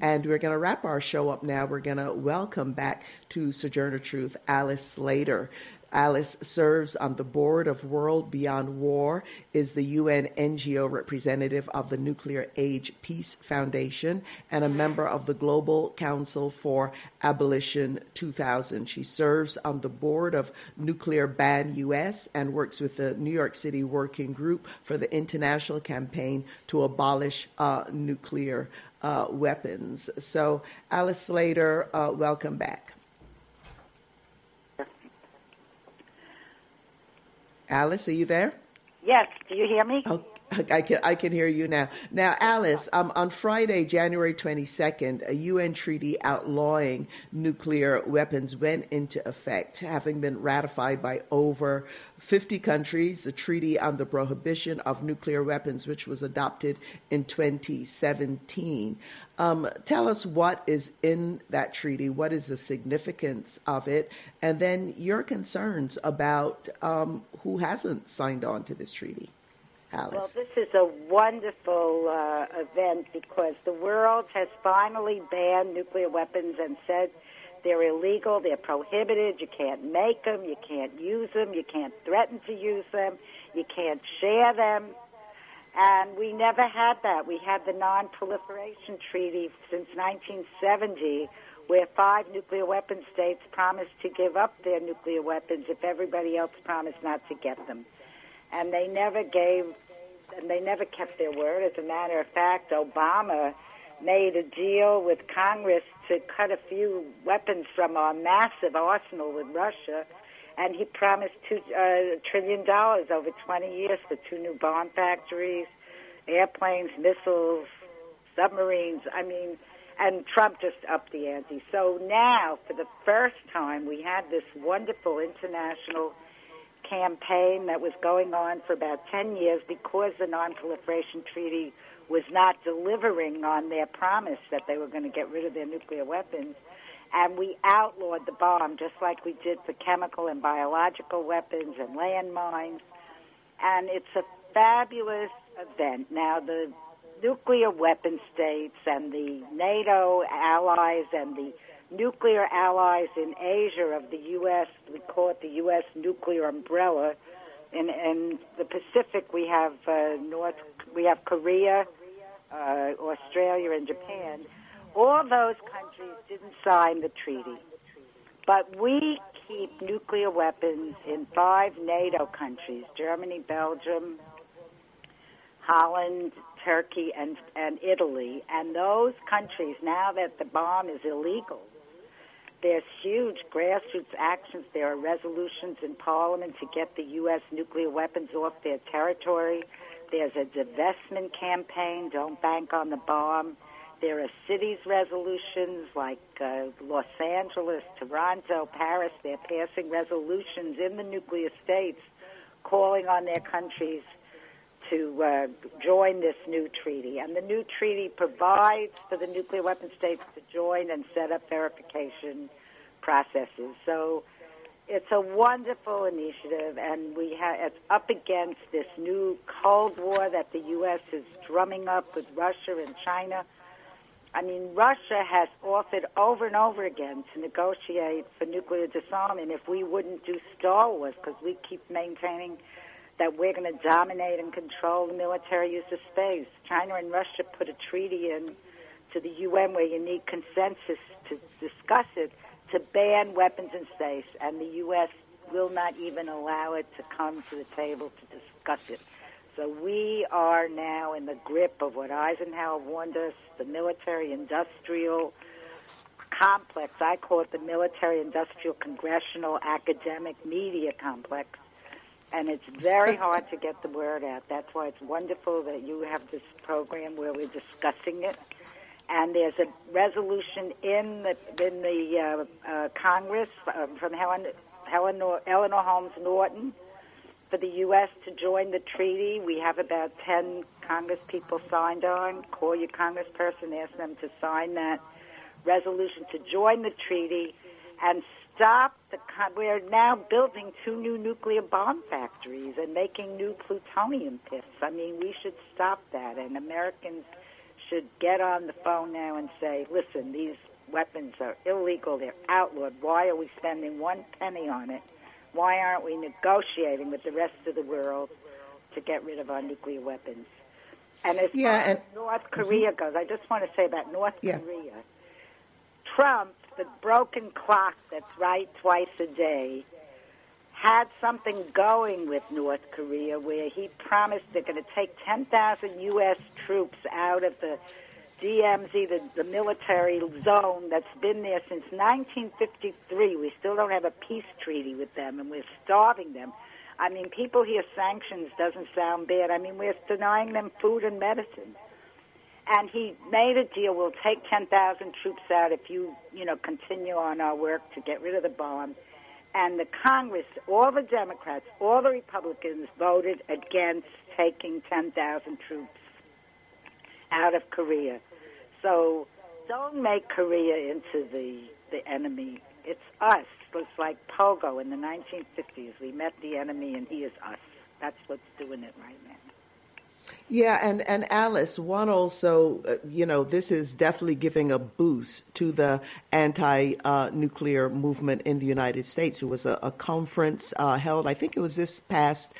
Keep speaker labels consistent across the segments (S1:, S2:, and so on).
S1: And we're going to wrap our show up now. We're going to welcome back to Sojourner Truth Alice Slater. Alice serves on the board of World Beyond War, is the UN NGO representative of the Nuclear Age Peace Foundation, and a member of the Global Council for Abolition 2000. She serves on the board of Nuclear Ban US and works with the New York City Working Group for the international campaign to abolish uh, nuclear uh, weapons. So, Alice Slater, uh, welcome back. Alice, are you there?
S2: Yes. Do you hear me?
S1: Oh, I can I can hear you now. Now, Alice, um, on Friday, January 22nd, a UN treaty outlawing nuclear weapons went into effect, having been ratified by over 50 countries. The Treaty on the Prohibition of Nuclear Weapons, which was adopted in 2017. Um, tell us what is in that treaty, what is the significance of it, and then your concerns about um, who hasn't signed on to this treaty. Alice.
S2: Well, this is a wonderful uh, event because the world has finally banned nuclear weapons and said they're illegal, they're prohibited, you can't make them, you can't use them, you can't threaten to use them, you can't share them. And we never had that. We had the Non Proliferation Treaty since 1970, where five nuclear weapon states promised to give up their nuclear weapons if everybody else promised not to get them and they never gave, and they never kept their word. As a matter of fact, Obama made a deal with Congress to cut a few weapons from our massive arsenal with Russia, and he promised two uh, trillion dollars over 20 years for two new bomb factories, airplanes, missiles, submarines. I mean, and Trump just upped the ante. So now, for the first time, we had this wonderful international campaign that was going on for about 10 years because the Non-Proliferation Treaty was not delivering on their promise that they were going to get rid of their nuclear weapons. And we outlawed the bomb just like we did for chemical and biological weapons and landmines. And it's a fabulous event. Now, the nuclear weapon states and the NATO allies and the nuclear allies in Asia of the U.S. We call it the U.S. nuclear umbrella. In, in the Pacific, we have uh, North, we have Korea, uh, Australia, and Japan. All those countries didn't sign the treaty, but we keep nuclear weapons in five NATO countries: Germany, Belgium, Holland, Turkey, and and Italy. And those countries, now that the bomb is illegal, there's huge grassroots actions. There are resolutions in Parliament to get the U.S. nuclear weapons off their territory. There's a divestment campaign, don't bank on the bomb. There are cities resolutions like uh, Los Angeles, Toronto, Paris. They're passing resolutions in the nuclear states calling on their countries to uh, join this new treaty. And the new treaty provides for the nuclear weapon states to join and set up verification processes. So it's a wonderful initiative, and we have it's up against this new Cold War that the U.S. is drumming up with Russia and China. I mean, Russia has offered over and over again to negotiate for nuclear disarmament if we wouldn't do Star Wars, because we keep maintaining that we're going to dominate and control the military use of space. China and Russia put a treaty in to the UN where you need consensus to discuss it to ban weapons in space, and the U.S. will not even allow it to come to the table to discuss it. So we are now in the grip of what Eisenhower warned us, the military-industrial complex. I call it the military-industrial congressional academic media complex and it's very hard to get the word out. That's why it's wonderful that you have this program where we're discussing it. And there's a resolution in the in the uh, uh, Congress um, from Helen, Helen Eleanor Holmes Norton for the U.S. to join the treaty. We have about ten Congress people signed on. Call your Congressperson, ask them to sign that resolution to join the treaty and stop the. We're now building two new nuclear bomb factories and making new plutonium pits. I mean, we should stop that, and Americans should get on the phone now and say, listen, these weapons are illegal, they're outlawed. Why are we spending one penny on it? Why aren't we negotiating with the rest of the world to get rid of our nuclear weapons? And as
S1: yeah,
S2: far
S1: and,
S2: as North Korea mm-hmm. goes, I just want to say about North
S1: Yeah.
S2: Korea. Trump, the broken clock that's right twice a day, had something going with North Korea where he promised they're going to take 10,000 U.S. troops out of the DMZ, the, the military zone that's been there since 1953. We still don't have a peace treaty with them, and we're starving them. I mean, people hear sanctions doesn't sound bad. I mean, we're denying them food and medicine. And he made a deal. We'll take 10,000 troops out if you, you know, continue on our work to get rid of the bomb. And the Congress, all the Democrats, all the Republicans voted against taking 10,000 troops out of Korea. So don't make Korea into the the enemy. It's us. It's like Pogo in the 1950s. We met the enemy, and he is us. That's what's doing it right now.
S1: Yeah, and, and Alice, one also, uh, you know, this is definitely giving a boost to the anti-nuclear movement in the United States. It was a, a conference uh, held, I think it was this past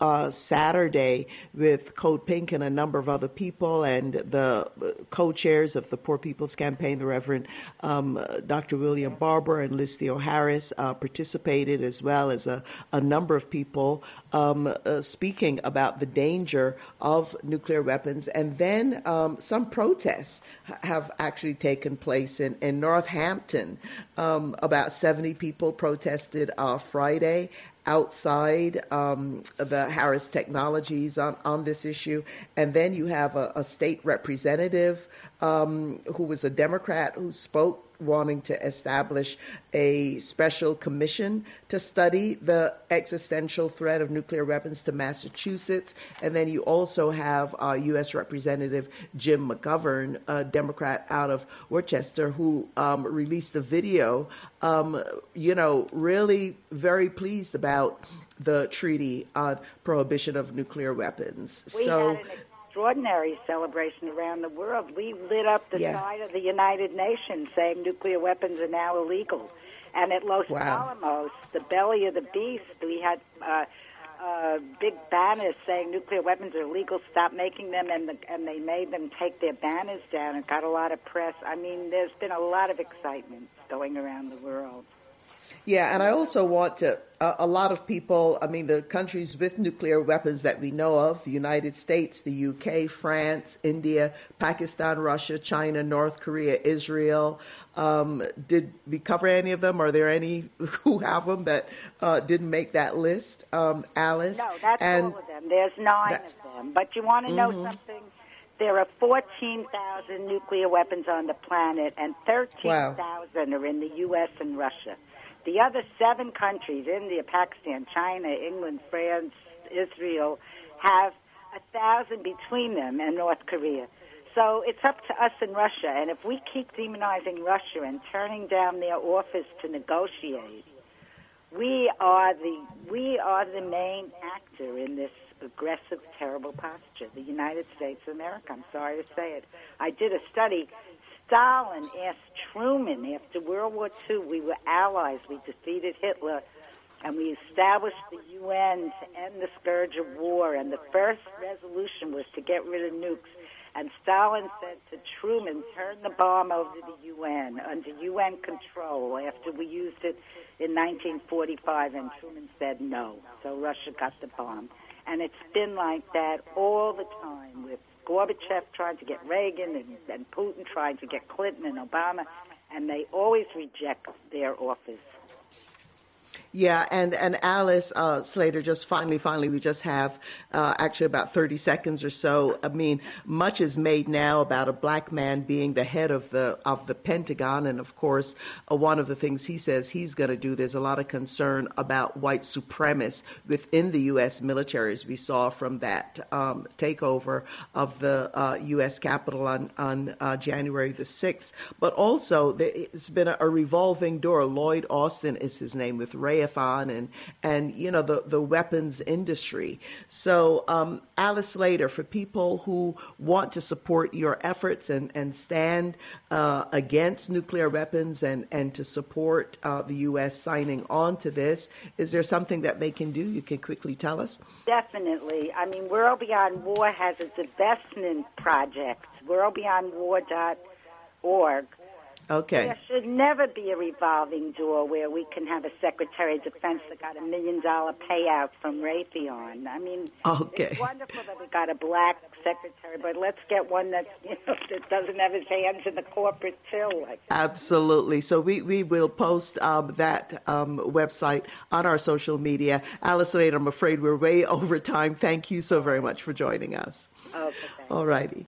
S1: uh, Saturday with Code Pink and a number of other people, and the co-chairs of the Poor People's Campaign, the Reverend um, Dr. William Barber and Liz Theoharis, uh, participated as well as a, a number of people um, uh, speaking about the danger of nuclear weapons. And then um, some protests have actually taken place in, in Northampton. Um, about 70 people protested uh, Friday outside um, the Harris Technologies on, on this issue. And then you have a, a state representative um, who was a Democrat who spoke wanting to establish a special commission to study the existential threat of nuclear weapons to Massachusetts. And then you also have uh, U.S. Representative Jim McGovern, a Democrat out of Worcester, who um, released a video, um, you know, really very pleased about the treaty on prohibition of nuclear weapons.
S2: We
S1: so
S2: extraordinary celebration around the world. We lit up the
S1: Yeah.
S2: side of the United Nations saying nuclear weapons are now illegal. And at Los
S1: Wow.
S2: Alamos, the belly of the beast, we had uh, uh, big banners saying nuclear weapons are illegal, stop making them, and, the, and they made them take their banners down. It got a lot of press. I mean, there's been a lot of excitement going around the world.
S1: Yeah, and I also want to, a, a lot of people, I mean, the countries with nuclear weapons that we know of, the United States, the UK, France, India, Pakistan, Russia, China, North Korea, Israel. Um, did we cover any of them? Are there any who have them that uh, didn't make that list, um, Alice?
S2: No, that's
S1: and
S2: all of them. There's nine
S1: that-
S2: of them. But you want to know
S1: Mhm.
S2: something? There are 14,000 nuclear weapons on the planet, and 13,000 are in the U.S. and Russia. The other seven countries, India, Pakistan, China, England, France, Israel, have a thousand between them and North Korea. So it's up to us in Russia. And if we keep demonizing Russia and turning down their offers to negotiate, we are the we are the main actor in this aggressive, terrible posture. The United States of America. I'm sorry to say it. I did a study. Stalin asked Truman after World War II. We were allies. We defeated Hitler, and we established the UN to end the scourge of war. And the first resolution was to get rid of nukes. And Stalin said to Truman, turn the bomb over to the UN under UN control after we used it in 1945. And Truman said no. So Russia got the bomb. And it's been like that all the time with Gorbachev trying to get Reagan and, and Putin trying to get Clinton and Obama. And they always reject their offers.
S1: Yeah, and and Alice uh, Slater, just finally, finally, we just have uh, actually about 30 seconds or so. I mean, much is made now about a black man being the head of the of the Pentagon, and of course, uh, one of the things he says he's going to do. There's a lot of concern about white supremacists within the U.S. military, as we saw from that um, takeover of the uh, U.S. Capitol on on uh, January the 6th. But also, it's been a, a revolving door. Lloyd Austin is his name with Ray And and you know the the weapons industry. So um, Alice Slater, for people who want to support your efforts and and stand uh, against nuclear weapons and and to support uh, the U.S. signing on to this, is there something that they can do? You can quickly tell us.
S2: Definitely. I mean, World Beyond War has its investment projects. WorldBeyondWar.org
S1: Okay.
S2: There should never be a revolving door where we can have a Secretary of Defense that got a million dollar payout from Raytheon. I mean,
S1: okay.
S2: it's wonderful that we got a black secretary, but let's get one that you know that doesn't have his hands in the corporate till. Like
S1: Absolutely. So we, we will post um, that um, website on our social media. Alice Slater, I'm afraid we're way over time. Thank you so very much for joining us.
S2: Okay.
S1: All righty.